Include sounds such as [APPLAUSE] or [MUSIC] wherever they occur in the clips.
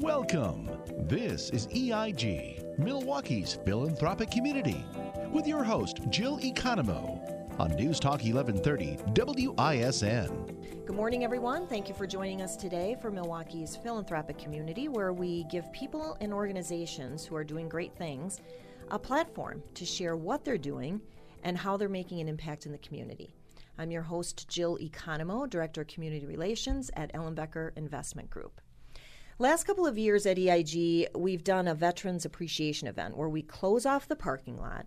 Welcome. This is EIG, Milwaukee's philanthropic community, with your host, Jill Economou, on News Talk 1130 WISN. Good morning, everyone. Thank you for joining us today for Milwaukee's philanthropic community, where we give people and organizations who are doing great things a platform to share what they're doing and how they're making an impact in the community. I'm your host, Jill Economou, Director of Community Relations at Ellenbecker Investment Group. Last couple of years at EIG, we've done a Veterans Appreciation event where we close off the parking lot.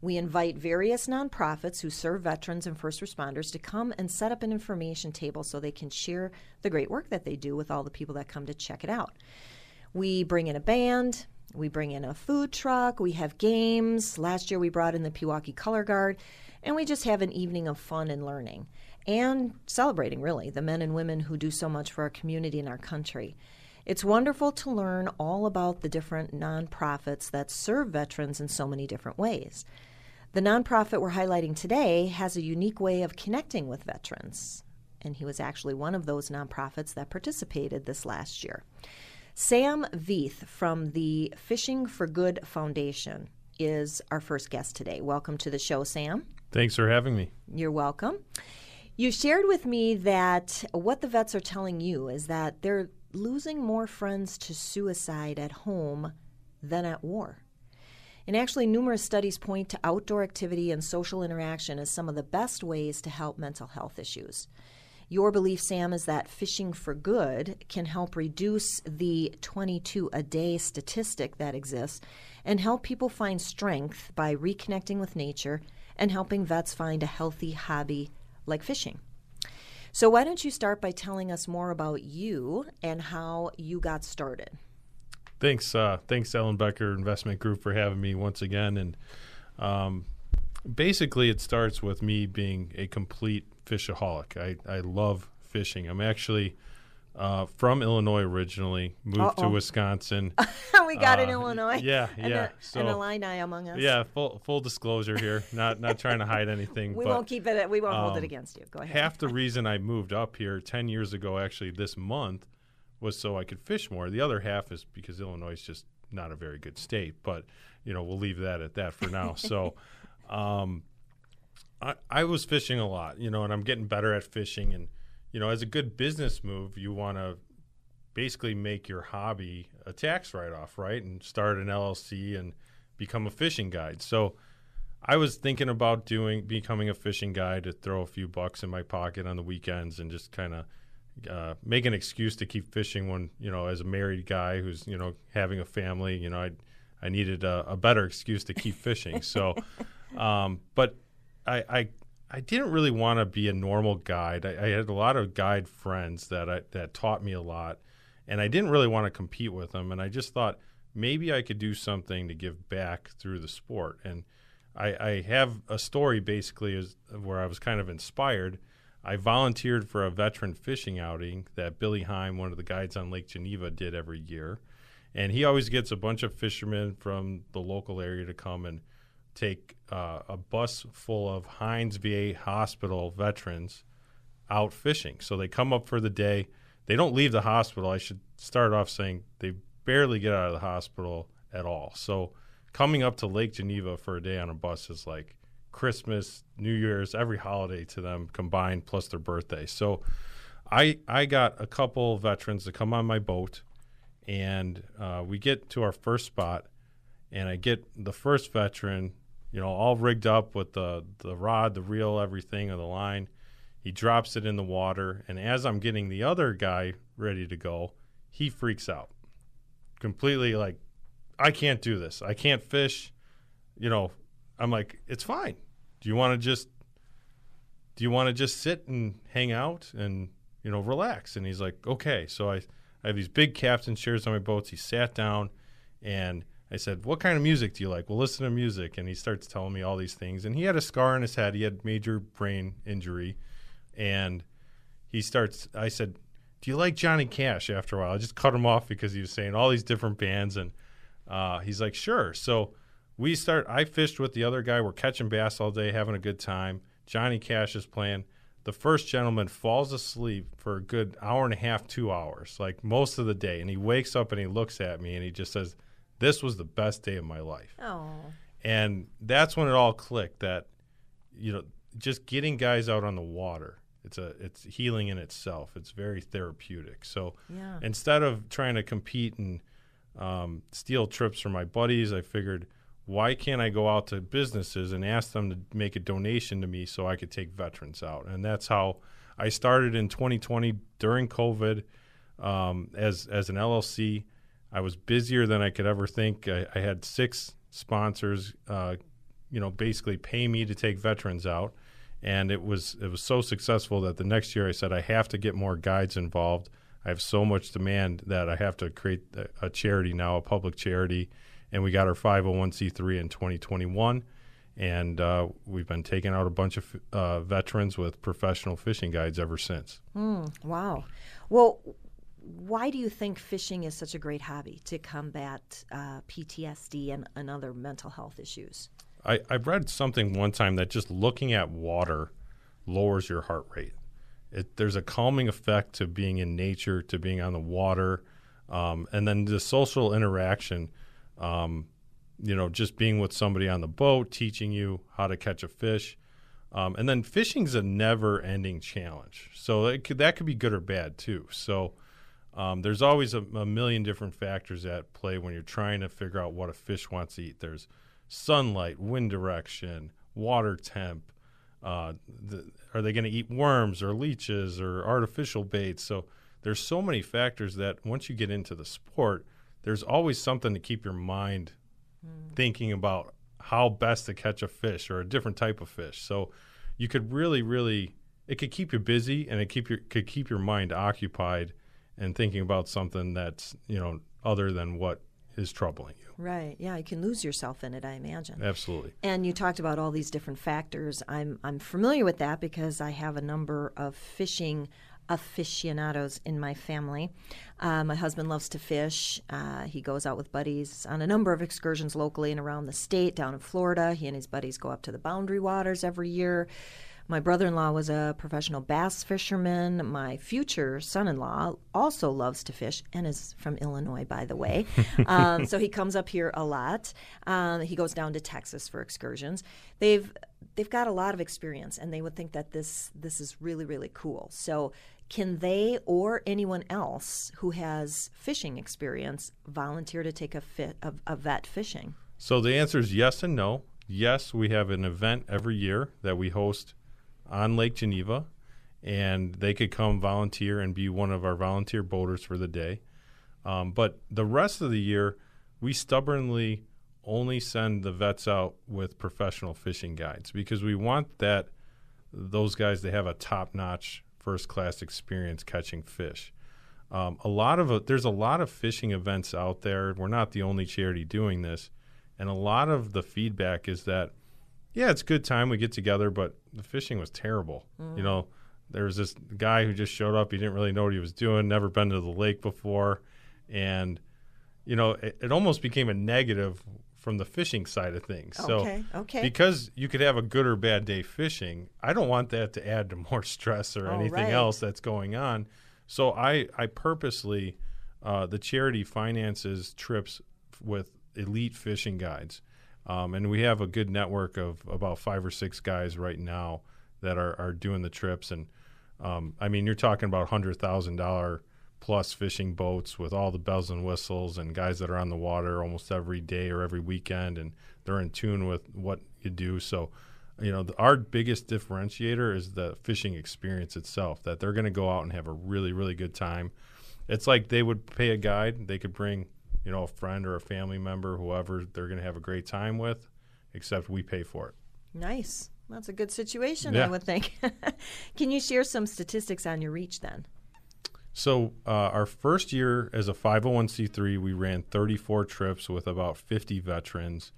We invite various nonprofits who serve veterans and first responders to come and set up an information table so they can share the great work that they do with all the people that come to check it out. We bring in a band, we bring in a food truck, we have games. Last year we brought in the Pewaukee Color Guard, and we just have an evening of fun and learning and celebrating, really, the men and women who do so much for our community and our country. It's wonderful to learn all about the different nonprofits that serve veterans in so many different ways. The nonprofit we're highlighting today has a unique way of connecting with veterans, and he was actually one of those nonprofits that participated this last year. Sam Veith from the Fishing for Good Foundation is our first guest today. Welcome to the show, Sam. Thanks for having me. You're welcome. You shared with me that what the vets are telling you is that they're losing more friends to suicide at home than at war. And actually, numerous studies point to outdoor activity and social interaction as some of the best ways to help mental health issues. Your belief, Sam, is that fishing for good can help reduce the 22 a day statistic that exists and help people find strength by reconnecting with nature and helping vets find a healthy hobby like fishing. So, why don't you start by telling us more about you and how you got started? Thanks, uh, thanks, Ellenbecker Investment Group, for having me once again. And um, basically, it starts with me being a complete fishaholic. I, I love fishing. I'm actually uh, from Illinois originally, moved Uh-oh. to Wisconsin. [LAUGHS] we got uh, in Illinois. Yeah, [LAUGHS] and yeah. A, so, an Illini among us. Yeah, full full disclosure here. Not not trying to hide anything. [LAUGHS] we but, won't keep it. We won't um, hold it um, against you. Go ahead. Half the reason I moved up here ten years ago, actually this month, was so I could fish more. The other half is because Illinois is just not a very good state. But you know, we'll leave that at that for now. so. Um, I, I was fishing a lot, you know, and I'm getting better at fishing and you know, as a good business move, you want to basically make your hobby a tax write off, right? And start an LLC and become a fishing guide. So I was thinking about doing becoming a fishing guide to throw a few bucks in my pocket on the weekends and just kind of uh, make an excuse to keep fishing when you know as a married guy who's you know having a family you know I I needed a, a better excuse to keep fishing so [LAUGHS] um, but I, I I didn't really want to be a normal guide. I, I, had a lot of guide friends that I, that taught me a lot, and I didn't really want to compete with them. And I just thought maybe I could do something to give back through the sport. And I, I have a story basically is where I was kind of inspired. I volunteered for a veteran fishing outing that Billy Heim, one of the guides on Lake Geneva, did every year. And he always gets a bunch of fishermen from the local area to come and take uh, a bus full of Hines VA hospital veterans out fishing. So they come up for the day. They don't leave the hospital. I should start off saying they barely get out of the hospital at all. So coming up to Lake Geneva for a day on a bus is like Christmas, New Year's, every holiday to them combined plus their birthday. So I I got a couple veterans to come on my boat, and uh, we get to our first spot, and I get the first veteran you know, all rigged up with the the rod, the reel, everything of the line. He drops it in the water, and as I'm getting the other guy ready to go, he freaks out. Completely like, I can't do this. I can't fish. You know, I'm like, it's fine. Do you want to just do you want to just sit and hang out and you know relax? And he's like, okay. So I I have these big captain chairs on my boats. He sat down and I said, "What kind of music do you like?" Well, listen to music, and he starts telling me all these things. And he had a scar on his head. He had major brain injury, and he starts. I said, "Do you like Johnny Cash?" After a while, I just cut him off because he was saying all these different bands, and uh, he's like, "Sure." So we start. I fished with the other guy. We're catching bass all day, having a good time. Johnny Cash is playing. the first gentleman falls asleep for a good hour and a half, two hours, like most of the day. And he wakes up and he looks at me and he just says, This was the best day of my life. Oh. And that's when it all clicked that, you know, just getting guys out on the water. It's a it's healing in itself. It's very therapeutic. So Yeah. instead of trying to compete and um, steal trips from my buddies, I figured, why can't I go out to businesses and ask them to make a donation to me so I could take veterans out? And that's how I started in 2020 during COVID um, as as an LLC. I was busier than I could ever think. I, I had six sponsors, uh, you know, basically pay me to take veterans out, and it was it was so successful that the next year I said I have to get more guides involved. I have so much demand that I have to create a, a charity now, a public charity, and we got our 501c3 in 2021, and uh, we've been taking out a bunch of uh, veterans with professional fishing guides ever since. Wow. Well, why do you think fishing is such a great hobby to combat uh, PTSD and, and other mental health issues? I, I read something one time that just looking at water lowers your heart rate. It, there's a calming effect to being in nature, to being on the water, um, and then the social interaction. Um, you know, just being with somebody on the boat, teaching you how to catch a fish, um, and then fishing's a never-ending challenge. So could, that could be good or bad too. So um, there's always a, a million different factors at play when you're trying to figure out what a fish wants to eat. There's sunlight, wind direction, water temp. Uh, the, are they going to eat worms or leeches or artificial baits? So there's so many factors that once you get into the sport, there's always something to keep your mind thinking about how best to catch a fish or a different type of fish. So you could really, really, it could keep you busy and it keep your could keep your mind occupied and thinking about something that's you know other than what is troubling you. Right. Yeah, you can lose yourself in it, I imagine. Absolutely. And you talked about all these different factors. I'm I'm familiar with that because I have a number of fishing aficionados in my family. Uh, my husband loves to fish. Uh, he goes out with buddies on a number of excursions locally and around the state. Down in Florida, he and his buddies go up to the Boundary Waters every year. My brother in law was a professional bass fisherman. My future son in law also loves to fish and is from Illinois, by the way. [LAUGHS] um, so he comes up here a lot. Um, he goes down to Texas for excursions. They've they've got a lot of experience, and they would think that this this is really really cool. So can they or anyone else who has fishing experience volunteer to take a fit a, a vet fishing? So the answer is yes and no. Yes, we have an event every year that we host on Lake Geneva, and they could come volunteer and be one of our volunteer boaters for the day. Um, but the rest of the year, we stubbornly only send the vets out with professional fishing guides because we want that those guys to have a top-notch, first-class experience catching fish. Um, a lot of it, there's a lot of fishing events out there. We're not the only charity doing this, and a lot of the feedback is that yeah, it's a good time we get together, but the fishing was terrible. You know, there was this guy who just showed up. He didn't really know what he was doing, never been to the lake before. And, you know, it, it almost became a negative from the fishing side of things. Okay, so, okay. because you could have a good or bad day fishing, I don't want that to add to [LAUGHS] more stress or Oh, anything right. else that's going on. So I, I purposely, uh, the charity finances trips with elite fishing guides. Um, and we have a good network of about five or six guys right now that are, are doing the trips. And um, I mean, you're talking about hundred thousand dollar plus fishing boats with all the bells and whistles, and guys that are on the water almost every day or every weekend, and they're in tune with what you do. So, you know, the, our biggest differentiator is the fishing experience itself. That they're going to go out and have a really, really good time. It's like they would pay a guide; they could bring you know, a friend or a family member, whoever they're going to have a great time with, except we pay for it. Nice. That's a good situation, I would think. [LAUGHS] Can you share some statistics on your reach then? So, uh, our first year as a 501c3, we ran 34 trips with about 50 veterans.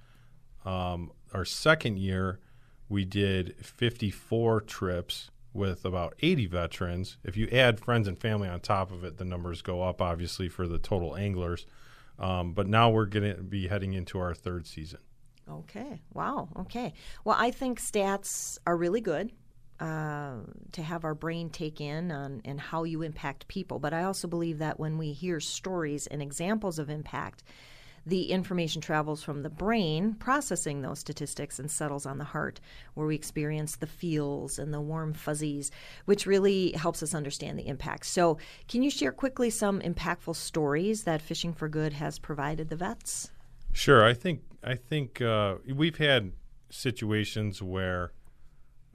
Um, our second year, we did 54 trips with about 80 veterans. If you add friends and family on top of it, the numbers go up, obviously, for the total anglers. Um, but now we're going to be heading into our third season. Okay. Wow. Okay. Well, I think stats are really good. uh, to have our brain take in on and how you impact people. But I also believe that when we hear stories and examples of impact, the information travels from the brain, processing those statistics, and settles on the heart, where we experience the feels and the warm fuzzies, which really helps us understand the impact. So, can you share quickly some impactful stories that Fishing for Good has provided the vets? Sure. I think I think uh, we've had situations where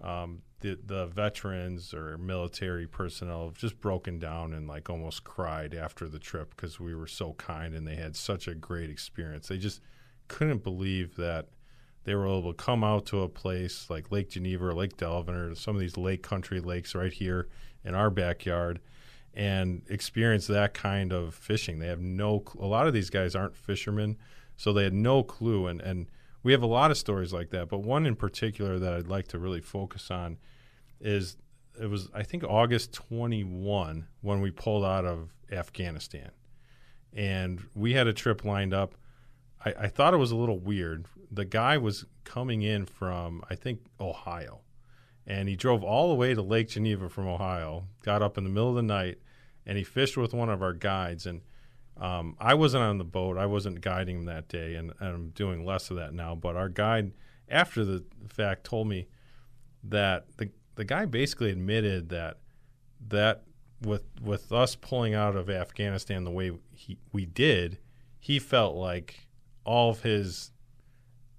um, the the veterans or military personnel have just broken down and like almost cried after the trip because we were so kind and they had such a great experience. They just couldn't believe that they were able to come out to a place like Lake Geneva or Lake Delavan or some of these lake country lakes right here in our backyard and experience that kind of fishing. They have no a lot of these guys aren't fishermen, so they had no clue and and we have a lot of stories like that, but one in particular that I'd like to really focus on is it was I think August 21 when we pulled out of Afghanistan, and we had a trip lined up. I, I thought it was a little weird. The guy was coming in from I think Ohio, and he drove all the way to Lake Geneva from Ohio. Got up in the middle of the night, and he fished with one of our guides and um, I wasn't on the boat. I wasn't guiding him that day, and, and, I'm doing less of that now. But our guide, after the fact, told me that the the guy basically admitted that that with with us pulling out of Afghanistan the way he, we did, he felt like all of his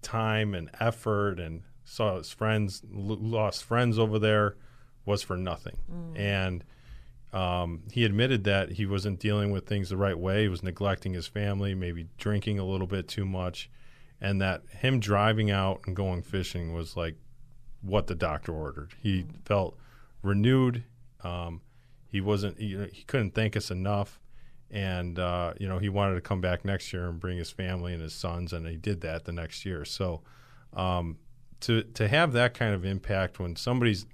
time and effort and saw his friends lost friends over there was for nothing, mm. and um, he admitted that he wasn't dealing with things the right way. He was neglecting his family, maybe drinking a little bit too much, and that him driving out and going fishing was like what the doctor ordered. He felt renewed. Um, he wasn't. He, he, couldn't thank us enough, and uh, you know he wanted to come back next year and bring his family and his sons, and he did that the next year. So um, to to have that kind of impact when somebody's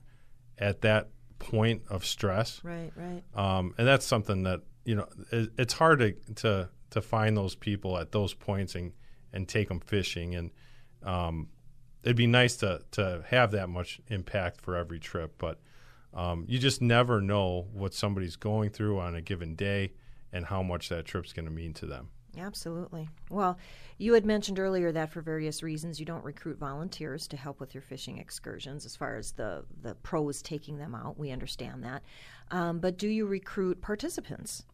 at that point of stress. Right, right. Um, and that's something that you know it, it's hard to, to to find those people at those points and and take them fishing. And um, it'd be nice to to have that much impact for every trip, but um, you just never know what somebody's going through on a given day and how much that trip's going to mean to them. Absolutely. Well, you had mentioned earlier that for various reasons you don't recruit volunteers to help with your fishing excursions as far as the, the pros taking them out. We understand that. Um, but do you recruit participants?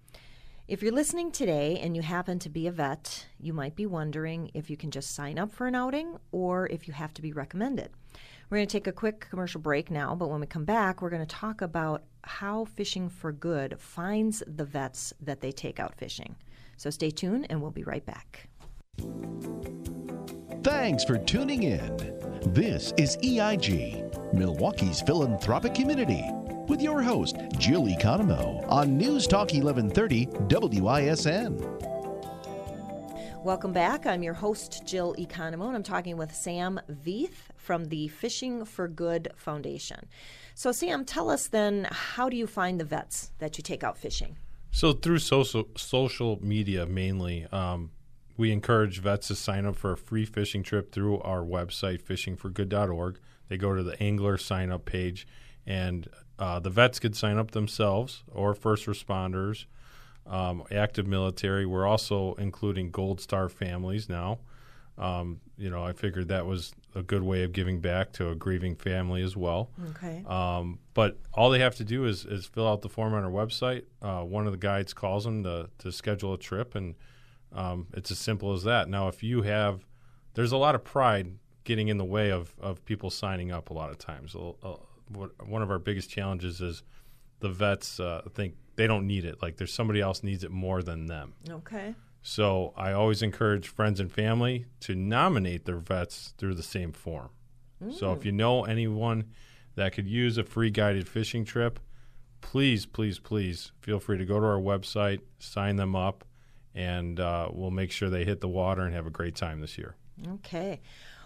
If you're listening today and you happen to be a vet, you might be wondering if you can just sign up for an outing or if you have to be recommended. We're going to take a quick commercial break now, but when we come back, we're going to talk about how Fishing for Good finds the vets that they take out fishing. So stay tuned and we'll be right back. Thanks for tuning in. This is EIG, Milwaukee's philanthropic community, with your host, Jill Economou, on News Talk 1130 WISN. Welcome back. I'm your host, Jill Economou, and I'm talking with Sam Veith from the Fishing for Good Foundation. So, Sam, tell us then, how do you find the vets that you take out fishing? So through social social media mainly, um, we encourage vets to sign up for a free fishing trip through our website, fishingforgood.org. They go to the angler sign up page, and uh, the vets could sign up themselves or first responders, um, active military. We're also including Gold Star families now. Um, you know, I figured that was a good way of giving back to a grieving family as well. Okay. Um, but all they have to do is, is fill out the form on our website. Uh, one of the guides calls them to, to schedule a trip, and um, it's as simple as that. Now, if you have, there's a lot of pride getting in the way of, of people signing up a lot of times. Uh, one of our biggest challenges is the vets uh, think they don't need it. Like there's somebody else needs it more than them. Okay. So I always encourage friends and family to nominate their vets through the same form. Mm. So if mm. you know anyone that could use a free guided fishing trip, please, please, please feel free to go to our website, sign them up, and uh, we'll make sure they hit the water and have a great time this year. Okay.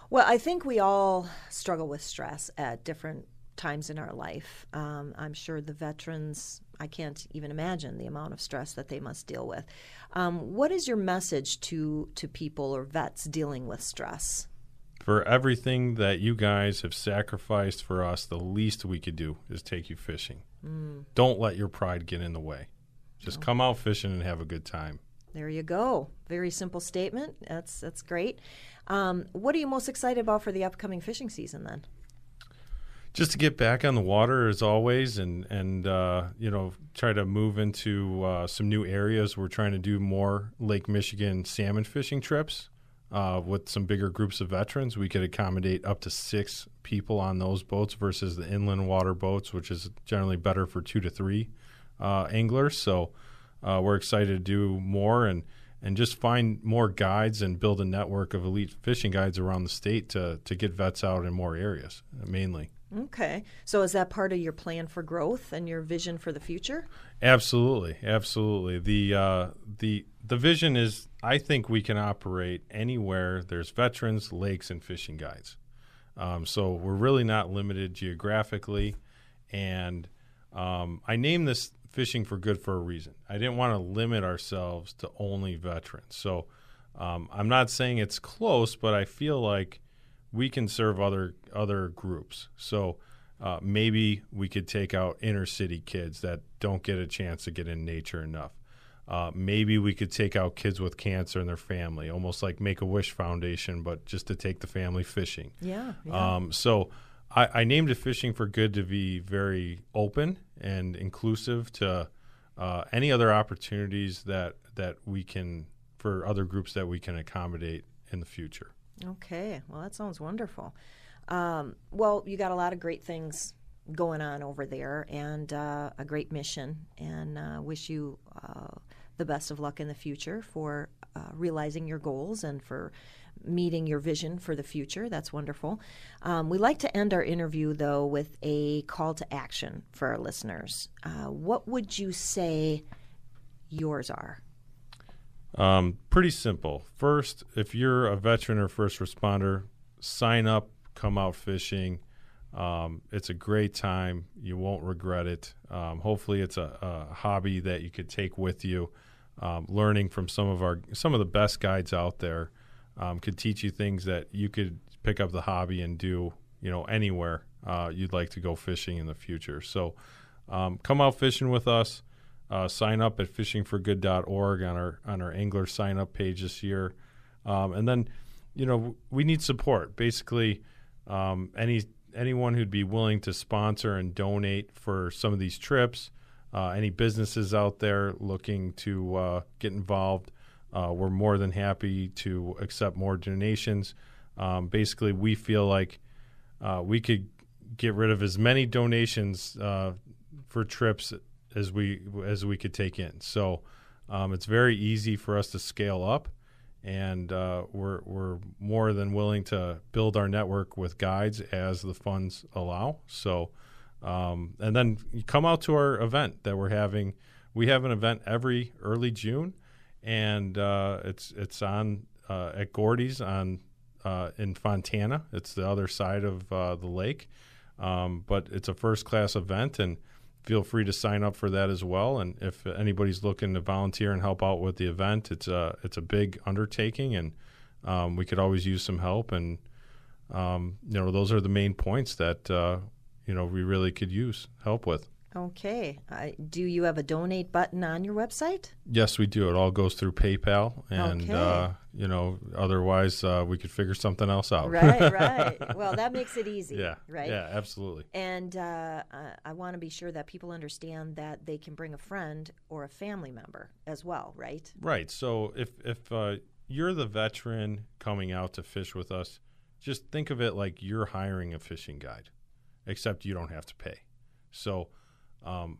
Well, I think we all struggle with stress at different times in our life. Um, I'm sure the veterans, I can't even imagine the amount of stress that they must deal with. Um, what is your message to, to people or vets dealing with stress? for everything that you guys have sacrificed for us, the least we could do is take you fishing. Mm. Don't let your pride get in the way. Just no. come out fishing and have a good time. There you go. Very simple statement. That's that's great. Um, what are you most excited about for the upcoming fishing season then? Just to get back on the water as always, and and uh, you know try to move into uh, some new areas. We're trying to do more Lake Michigan salmon fishing trips uh, with some bigger groups of veterans. We could accommodate up to six people on those boats versus the inland water boats, which is generally better for two to three uh, anglers. So uh, we're excited to do more and and just find more guides and build a network of elite fishing guides around the state to to get vets out in more areas mainly. Okay. So is that part of your plan for growth and your vision for the future? Absolutely. Absolutely. The uh, the the vision is I think we can operate anywhere there's veterans, lakes, and fishing guides. Um, so we're really not limited geographically. And um, I named this Fishing for Good for a reason. I didn't want to limit ourselves to only veterans. So um, I'm not saying it's close, but I feel like we can serve other other groups. So uh, maybe we could take out inner city kids that don't get a chance to get in nature enough. Uh, maybe we could take out kids with cancer and their family, almost like Make a Wish Foundation, but just to take the family fishing. Yeah. yeah. Um, so I, I, named it Fishing for Good to be very open and inclusive to uh, any other opportunities that that we can for other groups that we can accommodate in the future. Okay, well that sounds wonderful. Um, well, you got a lot of great things going on over there and uh, a great mission, and uh, wish you uh, the best of luck in the future for uh, realizing your goals and for meeting your vision for the future. That's wonderful. Um, we like to end our interview, though, with a call to action for our listeners. Uh, what would you say yours are? Um, pretty simple. First, if you're a veteran or first responder, sign up, come out fishing. Um, it's a great time. You won't regret it. Um, hopefully, it's a, a, hobby that you could take with you um, learning from some of our some of the best guides out there um, could teach you things that you could pick up the hobby and do you know anywhere uh, you'd like to go fishing in the future. So um, come out fishing with us. Uh, sign up at fishingforgood.org on our on our angler sign up page this year, um, and then you know we need support. Basically, um, any anyone who'd be willing to sponsor and donate for some of these trips uh, any businesses out there looking to uh, get involved, uh, we're more than happy to accept more donations. Um, basically, we feel like uh, we could get rid of as many donations uh, for trips as we as we could take in. So um, it's very easy for us to scale up, and uh, we're we're more than willing to build our network with guides as the funds allow. So. Um, and then come out to our event that we're having. We have an event every early June, and uh, it's it's on uh, at Gordy's on uh, in Fontana. It's the other side of uh, the lake, um, but it's a first class event, and feel free to sign up for that as well. And if anybody's looking to volunteer and help out with the event, it's a it's a big undertaking, and um, we could always use some help. And um, you know, those are the main points that uh, you know we really could use help with. Okay. Uh, do you have a donate button on your website? Yes, we do. It all goes through PayPal, and okay. uh, you know, otherwise uh, we could figure something else out. Right, right. [LAUGHS] well, that makes it easy. Yeah, right. Yeah, absolutely. And uh, I want to be sure that people understand that they can bring a friend or a family member as well, right? Right. So if if uh, you're the veteran coming out to fish with us, just think of it like you're hiring a fishing guide except you don't have to pay. So, um,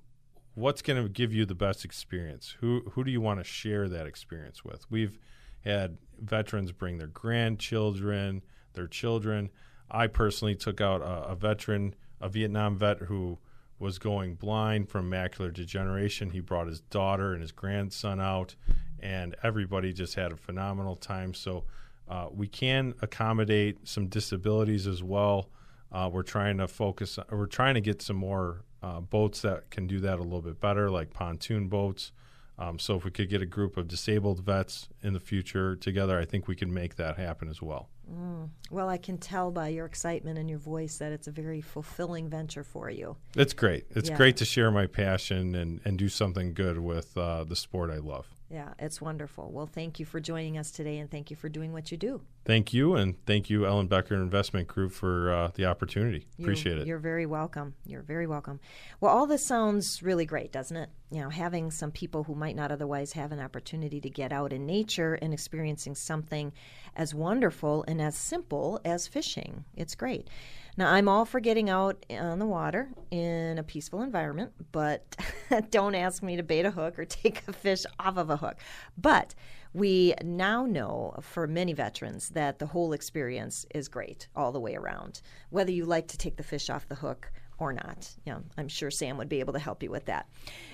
what's going to give you the best experience? Who who do you want to share that experience with? We've had veterans bring their grandchildren, their children. I personally took out a, a veteran, a Vietnam vet who was going blind from macular degeneration. He brought his daughter and his grandson out, and everybody just had a phenomenal time. So uh, we can accommodate some disabilities as well. Uh, we're trying to focus. We're trying to get some more uh, boats that can do that a little bit better, like pontoon boats. Um, so if we could get a group of disabled vets in the future together, I think we can make that happen as well. Mm. Well, I can tell by your excitement and your voice that it's a very fulfilling venture for you. It's great. It's Yeah. great to share my passion and, and do something good with uh, the sport I love. Yeah, it's wonderful. Well, thank you for joining us today and thank you for doing what you do. Thank you, and thank you, Ellenbecker Investment Group, for uh, the opportunity. You- Appreciate it. You're very welcome. You're very welcome. Well, all this sounds really great, doesn't it? You know, having some people who might not otherwise have an opportunity to get out in nature and experiencing something as wonderful and as simple as fishing. It's great. Now, I'm all for getting out on the water in a peaceful environment, but [LAUGHS] don't ask me to bait a hook or take a fish off of a hook. But we now know for many veterans that the whole experience is great all the way around. Whether you like to take the fish off the hook or not. You know, I'm sure Sam would be able to help you with that.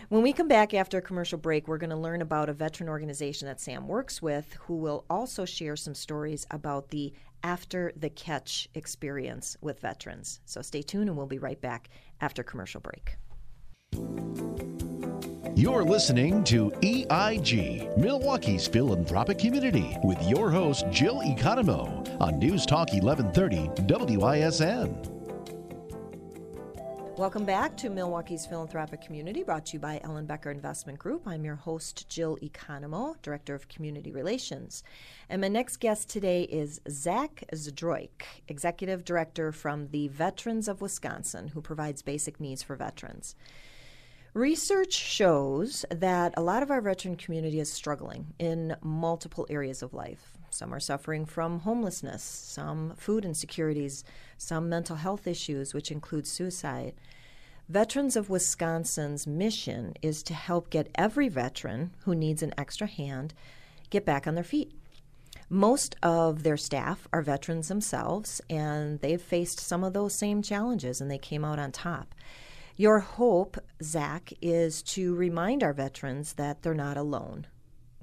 When we come back after a commercial break, we're going to learn about a veteran organization that Sam works with who will also share some stories about the after the catch experience with veterans. So stay tuned and we'll be right back after commercial break. You're listening to EIG, Milwaukee's philanthropic community, with your host, Jill Economou, on News Talk 1130 WISN. Welcome back to Milwaukee's Philanthropic Community, brought to you by Ellenbecker Investment Group. I'm your host, Jill Economou, Director of Community Relations. And my next guest today is Zach Zdroik, Executive Director from the Veterans of Wisconsin, who provides basic needs for veterans. Research shows that a lot of our veteran community is struggling in multiple areas of life. Some are suffering from homelessness, some food insecurities, some mental health issues, which include suicide. Veterans of Wisconsin's mission is to help get every veteran who needs an extra hand get back on their feet. Most of their staff are veterans themselves, and they've faced some of those same challenges, and they came out on top. Your hope, Zach, is to remind our veterans that they're not alone,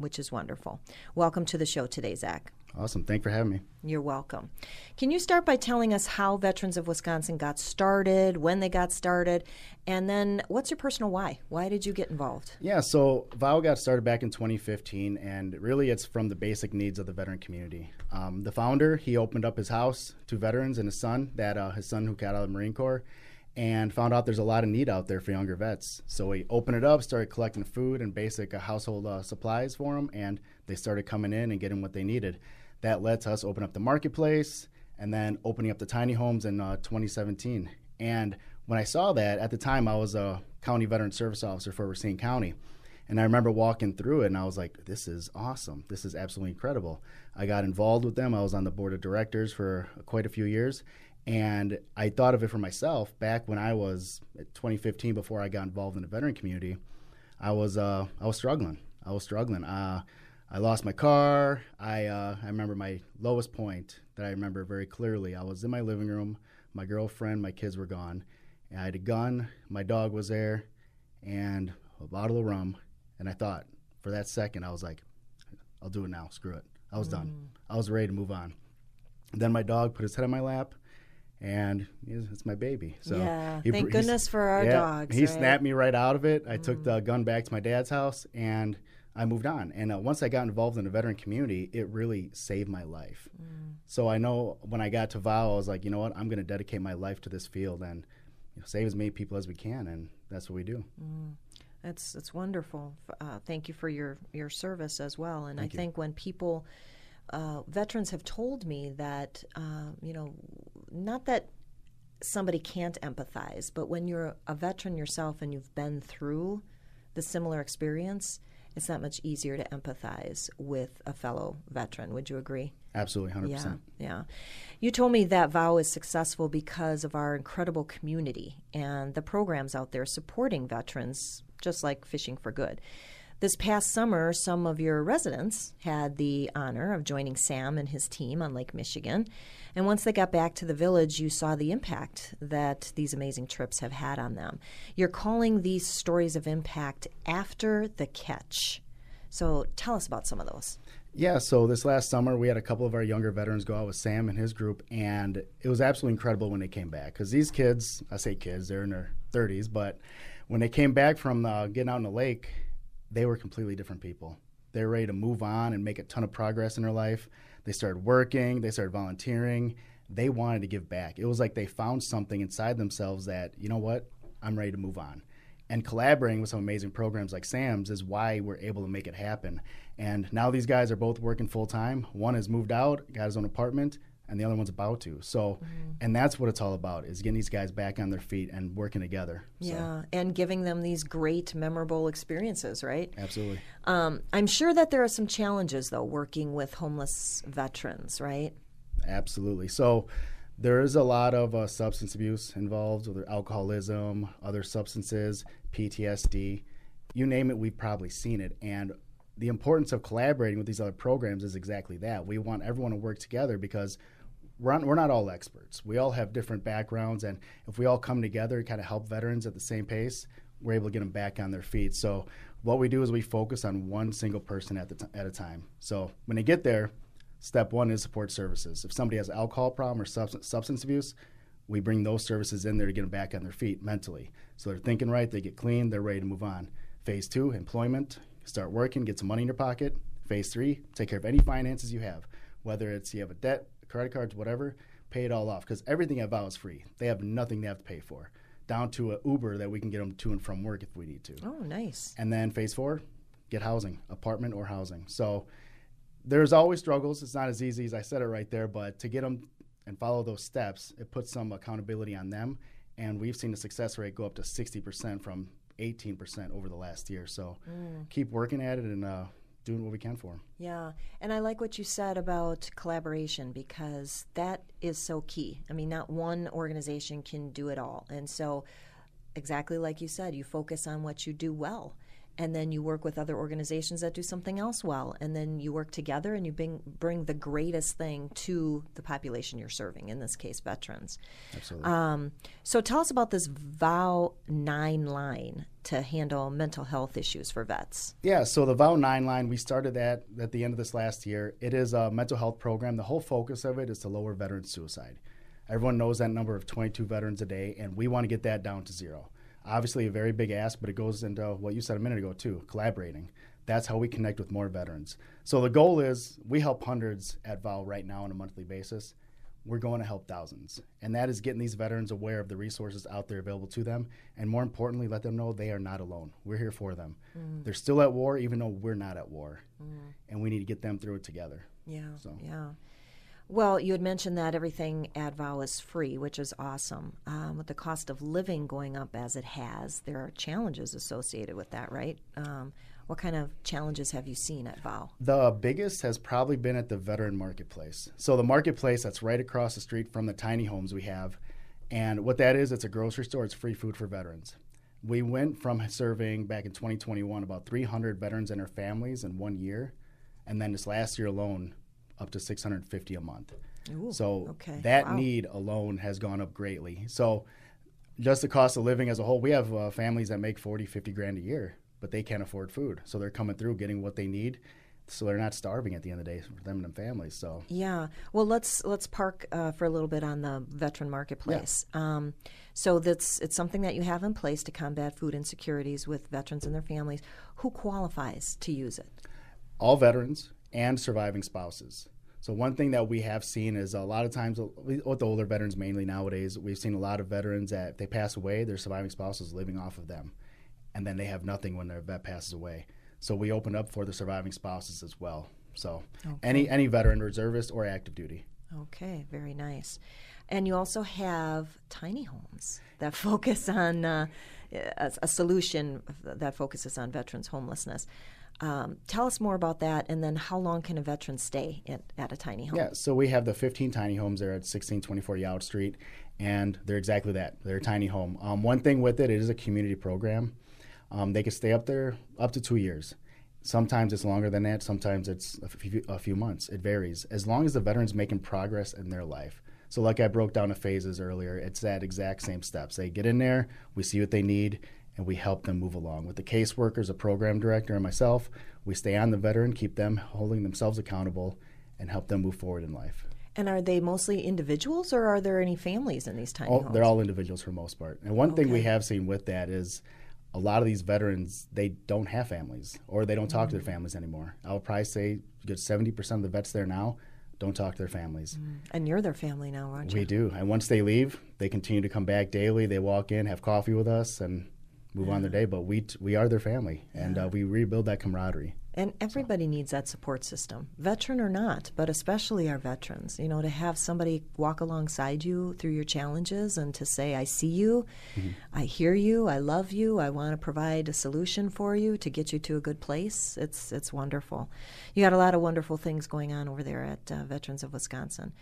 which is wonderful. Welcome to the show today, Zach. Awesome. Thank for having me. You're welcome. Can you start by telling us how Veterans of Wisconsin got started, when they got started, and then what's your personal why? Why did you get involved? Yeah, so VOW got started back in 2015, and really it's from the basic needs of the veteran community. Um, the founder, he opened up his house to veterans and his son, that uh, his son who got out of the Marine Corps, and found out there's a lot of need out there for younger vets. So we opened it up, started collecting food and basic uh, household uh, supplies for them, and they started coming in and getting what they needed. That led to us open up the marketplace and then opening up the tiny homes in uh, 2017. And when I saw that, at the time I was a county veteran service officer for Racine County. And I remember walking through it and I was like, this is awesome. This is absolutely incredible. I got involved with them. I was on the board of directors for quite a few years. And I thought of it for myself back when I was 2015 before I got involved in the veteran community. I was uh, I was struggling. I was struggling. Uh, I lost my car. I uh, I remember my lowest point that I remember very clearly. I was in my living room. My girlfriend, my kids were gone. And I had a gun. My dog was there, and a bottle of rum. And I thought, for that second, I was like, "I'll do it now. Screw it." I was done. I was ready to move on. then my dog put his head on my lap, and it's my baby. So Yeah, he thank goodness for our yeah, dogs, He right? snapped me right out of it. I took the gun back to my dad's house, and I moved on. And uh, once I got involved in the veteran community, it really saved my life. So I know when I got to VOW, I was like, you know what? I'm going to dedicate my life to this field and you know, save as many people as we can, and that's what we do. That's that's wonderful. Uh, thank you for your your service as well. And Thank I you. think when people, uh, veterans have told me that uh, you know, not that somebody can't empathize, but when you're a veteran yourself and you've been through the similar experience, it's that much easier to empathize with a fellow veteran. Would you agree? Absolutely, hundred Yeah, percent. yeah. You told me that VOW is successful because of our incredible community and the programs out there supporting veterans, just like Fishing for Good. This past summer, some of your residents had the honor of joining Sam and his team on Lake Michigan. And once they got back to the village, you saw the impact that these amazing trips have had on them. You're calling these stories of impact after the catch. So tell us about some of those. Yeah, so this last summer we had a couple of our younger veterans go out with Sam and his group, and it was absolutely incredible when they came back. Because these kids, I say kids, they're in their 30s, but when they came back from uh, getting out in the lake, they were completely different people. They're ready to move on and make a ton of progress in their life. They started working, they started volunteering. They wanted to give back. It was like they found something inside themselves that, you know what, I'm ready to move on. And collaborating with some amazing programs like SAMS is why we're able to make it happen. And now these guys are both working full time. One has moved out, got his own apartment, and the other one's about to. So, mm-hmm. and that's what it's all about is getting these guys back on their feet and working together. Yeah, so. and giving them these great, memorable experiences, right? Absolutely. Um, I'm sure that there are some challenges though working with homeless veterans, right? Absolutely. So. There is a lot of uh, substance abuse involved, whether alcoholism, other substances, PTSD, you name it, we've probably seen it. And the importance of collaborating with these other programs is exactly that. We want everyone to work together because we're not, we're not all experts. We all have different backgrounds, and if we all come together and kind of help veterans at the same pace, we're able to get them back on their feet. So what we do is we focus on one single person at the t- at a time. So when they get there, step one is support services. If somebody has an alcohol problem or substance, substance abuse, we bring those services in there to get them back on their feet mentally. So they're thinking right, they get clean, they're ready to move on. Phase two, employment, start working, get some money in your pocket. Phase three, take care of any finances you have, whether it's you have a debt, credit cards, whatever, pay it all off because everything at Vow is free. They have nothing they have to pay for, down to an Uber that we can get them to and from work if we need to. Oh, nice. And then phase four, get housing, apartment or housing. So there's always struggles. It's not as easy as I said it right there, but to get them and follow those steps, it puts some accountability on them. And we've seen the success rate go up to 60% from 18% over the last year. So mm. keep working at it and uh, doing what we can for them. Yeah, and I like what you said about collaboration because that is so key. I mean, not one organization can do it all. And so, exactly like you said, you focus on what you do well and then you work with other organizations that do something else well and then you work together and you bring bring the greatest thing to the population you're serving in this case veterans. Absolutely. Um, so tell us about this vow 9 line to handle mental health issues for vets. Yeah so the vow 9 line we started that at the end of this last year. It is a mental health program. The whole focus of it is to lower veteran suicide. Everyone knows that number of 22 veterans a day and we want to get that down to zero obviously a very big ask, but it goes into what you said a minute ago too, collaborating. That's how we connect with more veterans. So the goal is we help hundreds at VOW right now on a monthly basis. We're going to help thousands. And that is getting these veterans aware of the resources out there available to them. And more importantly, let them know they are not alone. We're here for them. Mm. They're still at war, even though we're not at war. Mm. And we need to get them through it together. Yeah. So. Yeah. Well, you had mentioned that everything at Vow is free, which is awesome. Um, with the cost of living going up as it has, there are challenges associated with that, right? Um, what kind of challenges have you seen at Vow? The biggest has probably been at the veteran marketplace. So, the marketplace that's right across the street from the tiny homes we have. And what that is, it's a grocery store, it's free food for veterans. We went from serving back in 2021 about 300 veterans and their families in one year. And then this last year alone, up to 650 a month. Ooh, so okay. that wow. need alone has gone up greatly. So just the cost of living as a whole, we have uh, families that make 40, 50 grand a year, but they can't afford food. So they're coming through getting what they need. So they're not starving at the end of the day for them and their families. So yeah, well let's let's park uh, for a little bit on the veteran marketplace. Yeah. Um, so that's it's something that you have in place to combat food insecurities with veterans and their families. Who qualifies to use it? All veterans and surviving spouses. So one thing that we have seen is a lot of times with the older veterans mainly nowadays, we've seen a lot of veterans that if they pass away, their surviving spouse is living off of them, and then they have nothing when their vet passes away. So we open up for the surviving spouses as well. So okay. any any veteran, reservist or active duty. Okay, very nice. And you also have tiny homes that [LAUGHS] focus on uh, a, a solution that focuses on veterans homelessness. Um, tell us more about that, and then how long can a veteran stay at, at, a tiny home? Yeah, so we have the 15 tiny homes there at 1624 Yout Street, and they're exactly that. They're a tiny home. Um, one thing with it, it is a community program. Um, they can stay up there up to two years. Sometimes it's longer than that. Sometimes it's a few, a few months. It varies. As long as the veteran's making progress in their life. So, like I broke down the phases earlier, it's that exact same steps. They get in there, we see what they need, and we help them move along. With the caseworkers, a program director, and myself, we stay on the veteran, keep them holding themselves accountable, and help them move forward in life. And are they mostly individuals, or are there any families in these tiny homes? They're all individuals for the most part. And one okay. thing we have seen with that is a lot of these veterans they don't have families or they don't talk mm-hmm. to their mm. families anymore. I would probably say good seventy percent of the vets there now don't talk to their families. Mm. And you're their family now, aren't you? We do. And once they leave, they continue to come back daily. They walk in, have coffee with us, and move yeah. on their day. But we t- we are their family, and uh, we rebuild that camaraderie. And everybody so. needs that support system, veteran or not, but especially our veterans. You know, to have somebody walk alongside you through your challenges and to say, I see you, mm-hmm. I hear you, I love you, I want to provide a solution for you to get you to a good place. It's, it's wonderful. You got a lot of wonderful things going on over there at uh, Veterans of Wisconsin,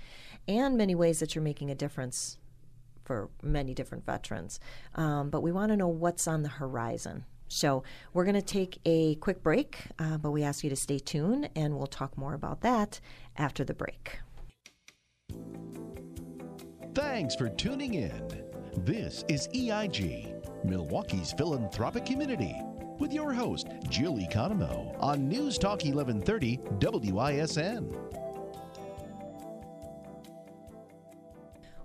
and many ways that you're making a difference for many different veterans. Um, but we want to know what's on the horizon so we're going to take a quick break, uh, but we ask you to stay tuned and we'll talk more about that after the break. Thanks for tuning in. This is EIG, Milwaukee's philanthropic community, with your host, Jill Economou, on News Talk 1130 WISN.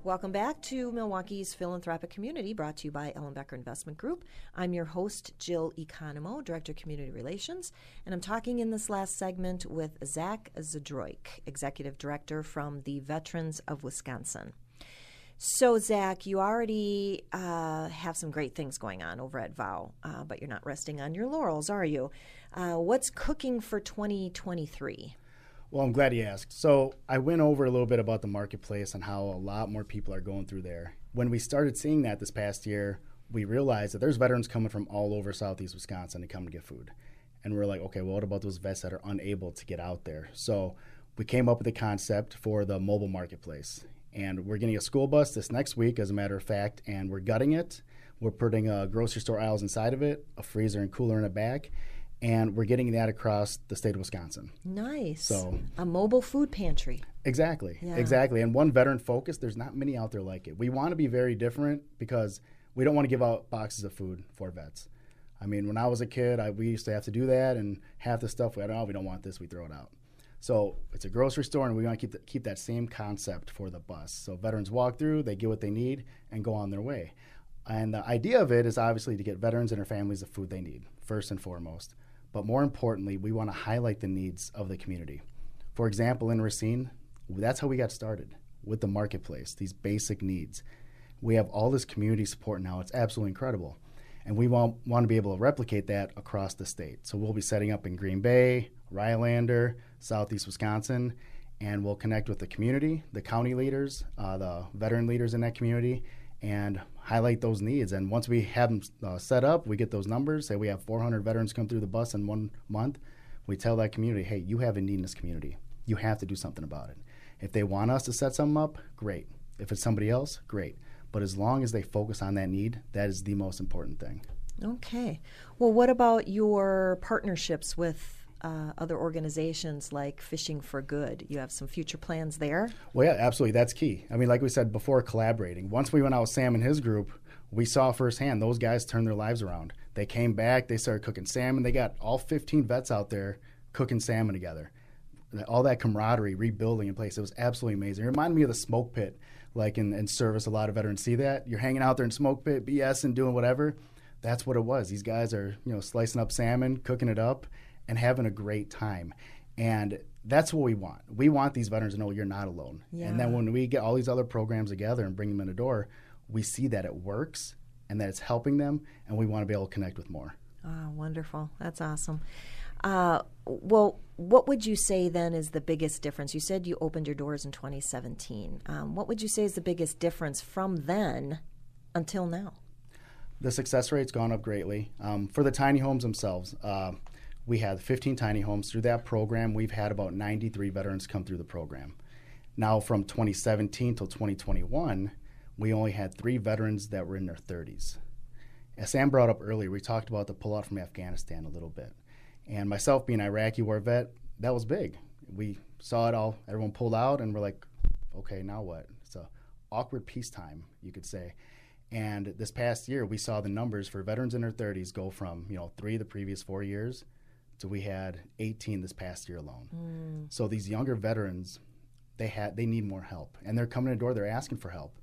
Welcome back to Milwaukee's Philanthropic Community, brought to you by Ellenbecker Investment Group. I'm your host, Jill Economou, Director of Community Relations, and I'm talking in this last segment with Zach Zdroik, Executive Director from the Veterans of Wisconsin. So, Zach, you already uh, have some great things going on over at VOW, uh, but you're not resting on your laurels, are you? Uh, what's cooking for 2023? Well, I'm glad you asked. So I went over a little bit about the marketplace and how a lot more people are going through there. When we started seeing that this past year, we realized that there's veterans coming from all over Southeast Wisconsin to come to get food. And we're like, okay, well, what about those vets that are unable to get out there? So we came up with a concept for the mobile marketplace. And we're getting a school bus this next week, as a matter of fact, and we're gutting it. We're putting a grocery store aisles inside of it, a freezer and cooler in the back, and we're getting that across the state of Wisconsin. Nice. So a mobile food pantry. Exactly. Yeah. Exactly. And one veteran focus, there's not many out there like it. We want to be very different because we don't want to give out boxes of food for vets. I mean, when I was a kid, I, we used to have to do that, and half the stuff we don't, oh, we don't want this, we throw it out. So it's a grocery store, and we want to keep the, keep that same concept for the bus. So veterans walk through, they get what they need, and go on their way. And the idea of it is obviously to get veterans and their families the food they need, first and foremost. But more importantly, we want to highlight the needs of the community. For example, in Racine, that's how we got started with the marketplace, these basic needs. We have all this community support now. It's absolutely incredible. And we want, want to be able to replicate that across the state. So we'll be setting up in Green Bay, Rhinelander, Southeast Wisconsin, and we'll connect with the community, the county leaders, uh, the veteran leaders in that community, and highlight those needs. And once we have them uh, set up, we get those numbers. Say we have 400 veterans come through the bus in one month. We tell that community, hey, you have a need in this community. You have to do something about it. If they want us to set something up, great. If it's somebody else, great. But as long as they focus on that need, that is the most important thing. Okay. Well, what about your partnerships with uh, other organizations like Fishing for Good. You have some future plans there? Well, yeah, absolutely. That's key. I mean, like we said before, collaborating. Once we went out with Sam and his group, we saw firsthand those guys turn their lives around. They came back, they started cooking salmon. They got all 15 vets out there cooking salmon together. All that camaraderie, rebuilding in place. It was absolutely amazing. It reminded me of the smoke pit, like in, in service. A lot of veterans see that. You're hanging out there in smoke pit, BS, and doing whatever. That's what it was. These guys are, you know, slicing up salmon, cooking it up, and having a great time. And that's what we want. We want these veterans to know you're not alone. Yeah. And then when we get all these other programs together and bring them in the door, we see that it works and that it's helping them, and we want to be able to connect with more. Oh, wonderful. That's awesome. Uh, well, what would you say then is the biggest difference? You said you opened your doors in 2017. Um, what would you say is the biggest difference from then until now? The success rate's gone up greatly. Um, for the tiny homes themselves, uh, we had 15 tiny homes. Through that program, we've had about 93 veterans come through the program. Now, from 2017 till 2021, we only had three veterans that were in their 30s. As Sam brought up earlier, we talked about the pullout from Afghanistan a little bit. And myself being Iraqi war vet, that was big. We saw it all, everyone pulled out, and we're like, okay, now what? It's a awkward peacetime, you could say. And this past year, we saw the numbers for veterans in their 30s go from, you know, three the previous four years so we had 18 this past year alone. Mm. So these younger veterans, they had they need more help, and they're coming to the door. They're asking for help,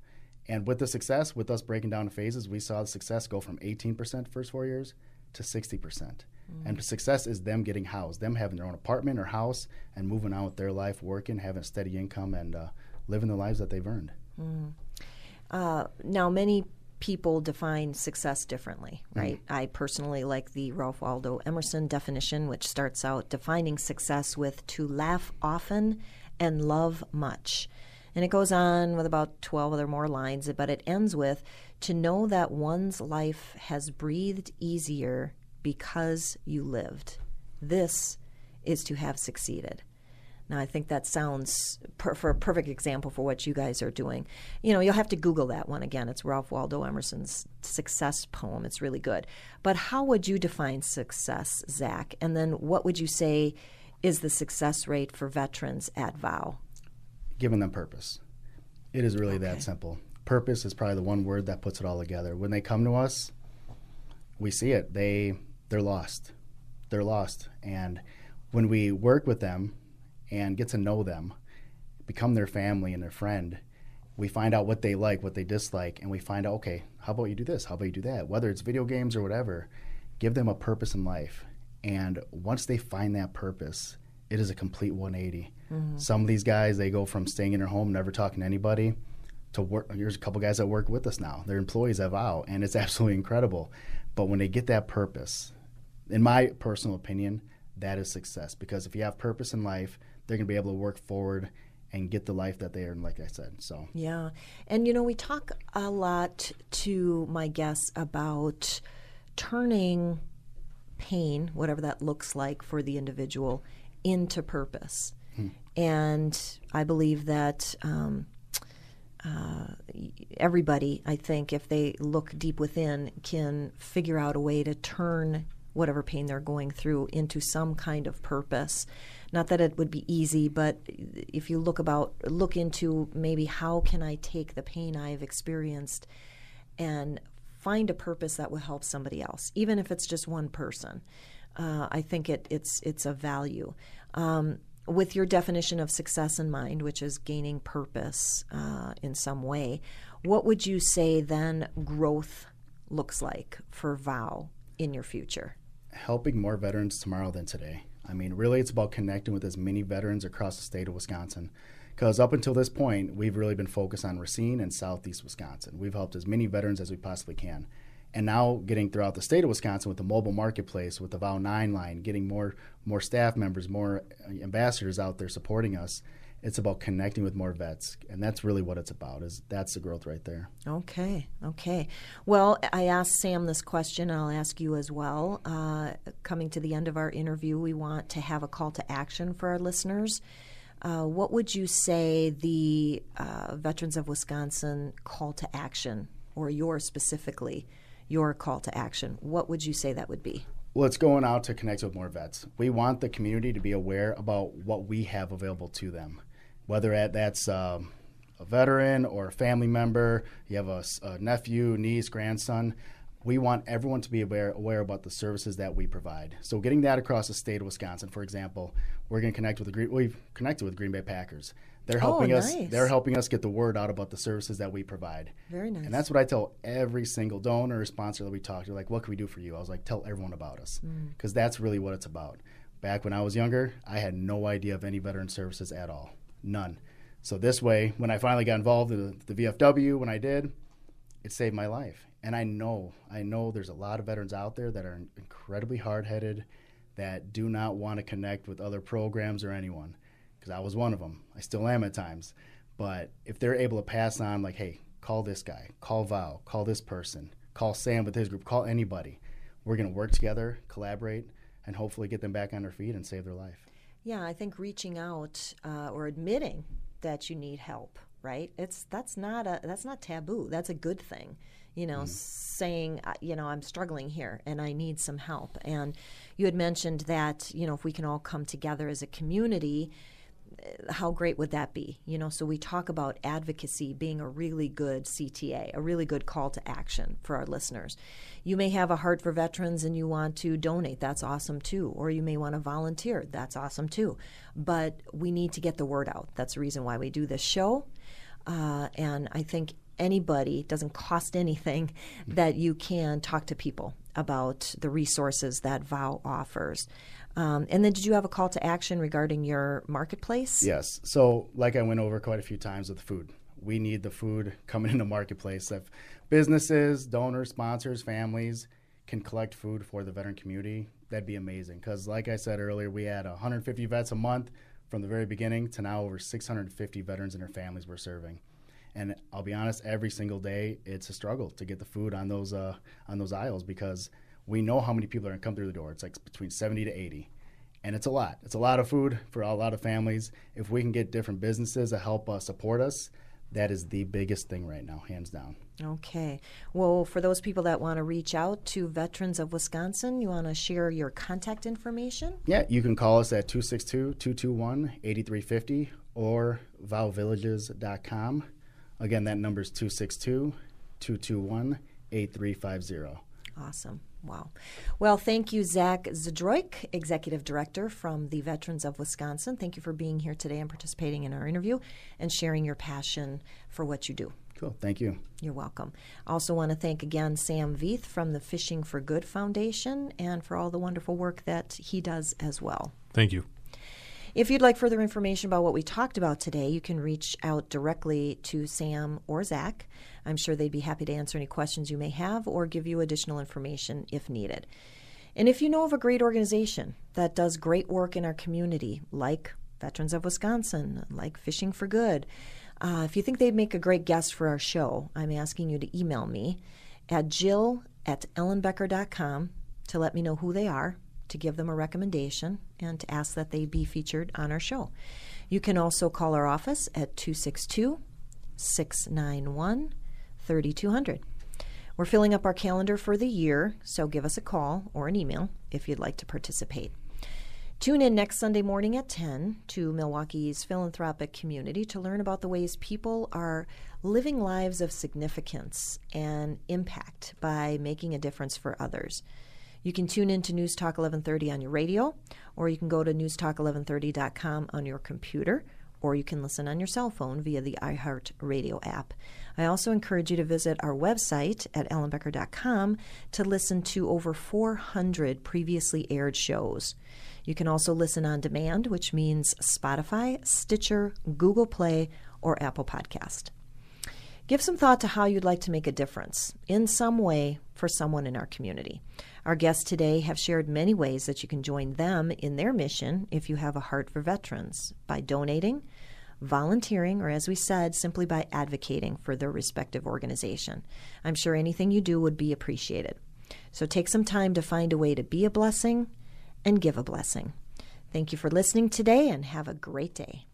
And with the success, with us breaking down the phases, we saw the success go from 18% first four years to 60%. Mm. And success is them getting housed, them having their own apartment or house and moving on with their life, working, having a steady income, and uh, living the lives that they've earned. Mm. Uh, now, many people define success differently, mm-hmm. right? Mm. I personally like the Ralph Waldo Emerson definition, which starts out defining success with to laugh often and love much. And it goes on with about 12 other more lines, but it ends with to know that one's life has breathed easier because you lived. This is to have succeeded. Now, I think that sounds per- for a perfect example for what you guys are doing. You know, you'll have to Google that one again. It's Ralph Waldo Emerson's success poem. It's really good. But how would you define success, Zach? And then what would you say is the success rate for veterans at VOW? Giving them purpose. It is really okay. that simple. Purpose is probably the one word that puts it all together. When they come to us, we see it. They they're lost. They're lost. And when we work with them and get to know them, become their family and their friend. We find out what they like, what they dislike, and we find out, okay, how about you do this? How about you do that? Whether it's video games or whatever, give them a purpose in life. And once they find that purpose, it is a complete 180. Mm-hmm. Some of these guys, they go from staying in their home, never talking to anybody, to work. There's a couple guys that work with us now. They're employees at VOW, and it's [LAUGHS] absolutely incredible. But when they get that purpose, in my personal opinion, that is success. Because if you have purpose in life, they're going to be able to work forward and get the life that they earn, like I said. So yeah, and you know we talk a lot to my guests about turning pain, whatever that looks like for the individual, into purpose. Hmm. And I believe that um, uh, everybody, I think, if they look deep within, can figure out a way to turn whatever pain they're going through into some kind of purpose. Not that it would be easy, but if you look about look into maybe how can I take the pain I've experienced and find a purpose that will help somebody else, even if it's just one person. Uh, I think it, it's it's a value. Um, with your definition of success in mind, which is gaining purpose uh, in some way, what would you say then growth looks like for VOW in your future? Helping more veterans tomorrow than today. I mean, really, it's about connecting with as many veterans across the state of Wisconsin. Because up until this point, we've really been focused on Racine and Southeast Wisconsin. We've helped as many veterans as we possibly can. And now getting throughout the state of Wisconsin with the mobile marketplace, with the VOW 9 line, getting more, more staff members, more uh, ambassadors out there supporting us it's about connecting with more vets and that's really what it's about is that's the growth right there. Okay okay. Well i asked sam this question and i'll ask you as well. Uh, coming to the end of our interview we want to have a call to action for our listeners. Uh, what would you say the uh, veterans of wisconsin call to action or your specifically your call to action? What would you say that would be? Well, it's going out to connect with more vets. We want the community to be aware about what we have available to them whether that's um, a veteran or a family member, you have a, a, nephew, niece, grandson. We want everyone to be aware, aware about the services that we provide. So, getting that across the state of Wisconsin, for example, we're going to connect with the Green. We've connected with Green Bay Packers. They're oh, helping oh, nice. us. They're helping us get the word out about the services that we provide. Very nice. And that's what I tell every single donor or sponsor that we talk to. Like, what can we do for you? I was like, tell everyone about us, because mm. that's really what it's about. Back when I was younger, I had no idea of any veteran services at all. None. So this way, when I finally got involved in the, the VFW, when I did, it saved my life. And I know, I know there's a lot of veterans out there that are incredibly hard-headed, that do not want to connect with other programs or anyone. Because I was one of them. I still am at times. But if they're able to pass on, like, hey, call this guy, call VOW, call this person, call Sam with his group, call anybody. We're going to work together, collaborate, and hopefully get them back on their feet and save their life. Yeah, I think reaching out uh, or admitting that you need help, right? It's that's not a that's not taboo. That's a good thing. You know, mm. saying, uh, you know, I'm struggling here and I need some help. And you had mentioned that, you know, if we can all come together as a community, how great would that be? You know, so we talk about advocacy being a really good CTA, a really good call to action for our listeners. You may have a heart for veterans and you want to donate, that's awesome too. Or you may want to volunteer, that's awesome too. But we need to get the word out. That's the reason why we do this show. Uh, and I think anybody, doesn't cost [LAUGHS] anything, that you can talk to people about the resources that VOW offers. Um, and then, did you have a call to action regarding your marketplace? Yes. So, like I went over quite a few times with food, we need the food [LAUGHS] coming in the marketplace. If businesses, donors, sponsors, families can collect food for the veteran community, that'd be amazing. Because, like I said earlier, we had 150 vets a month from the very beginning to now over 650 veterans and their families we're serving. And I'll be honest, every single day it's a struggle to get the food on those uh, on those aisles because we know how many people are going to come through the door. It's like between 70 to 80. And it's a lot. It's a lot of food for a lot of families. If we can get different businesses to help uh, support us, that is the biggest thing right now, hands down. Okay. Well, for those people that want to reach out to Veterans of Wisconsin, you want to share your contact information? Yeah, you can call us at 262 221 8350 or vowvillages.com. Again, that number is 262 221 8350. Awesome. Wow. Well, thank you, Zach Zdroik, Executive Director from the Veterans of Wisconsin. Thank you for being here today and participating in our interview and sharing your passion for what you do. Cool. Thank you. You're welcome. I also want to thank again Sam Veith from the Fishing for Good Foundation and for all the wonderful work that he does as well. Thank you. If you'd like further information about what we talked about today, you can reach out directly to Sam or Zach. I'm sure they'd be happy to answer any questions you may have or give you additional information if needed. And if you know of a great organization that does great work in our community, like Veterans of Wisconsin, like Fishing for Good, uh, if you think they'd make a great guest for our show, I'm asking you to email me at jill at ellenbecker.com to let me know who they are to give them a recommendation and to ask that they be featured on our show. You can also call our office at 262 691 3200. We're filling up our calendar for the year, so give us a call or an email if you'd like to participate. Tune in next Sunday morning at 10 to Milwaukee's philanthropic community to learn about the ways people are living lives of significance and impact by making a difference for others. You can tune in to News Talk 1130 on your radio, or you can go to newstalk1130.com on your computer, or you can listen on your cell phone via the iHeart Radio app. I also encourage you to visit our website at ellenbecker.com to listen to over 400 previously aired shows. You can also listen on demand, which means Spotify, Stitcher, Google Play, or Apple Podcast. Give some thought to how you'd like to make a difference in some way for someone in our community. Our guests today have shared many ways that you can join them in their mission if you have a heart for veterans by donating, volunteering, or as we said, simply by advocating for their respective organization. I'm sure anything you do would be appreciated. So take some time to find a way to be a blessing and give a blessing. Thank you for listening today and have a great day.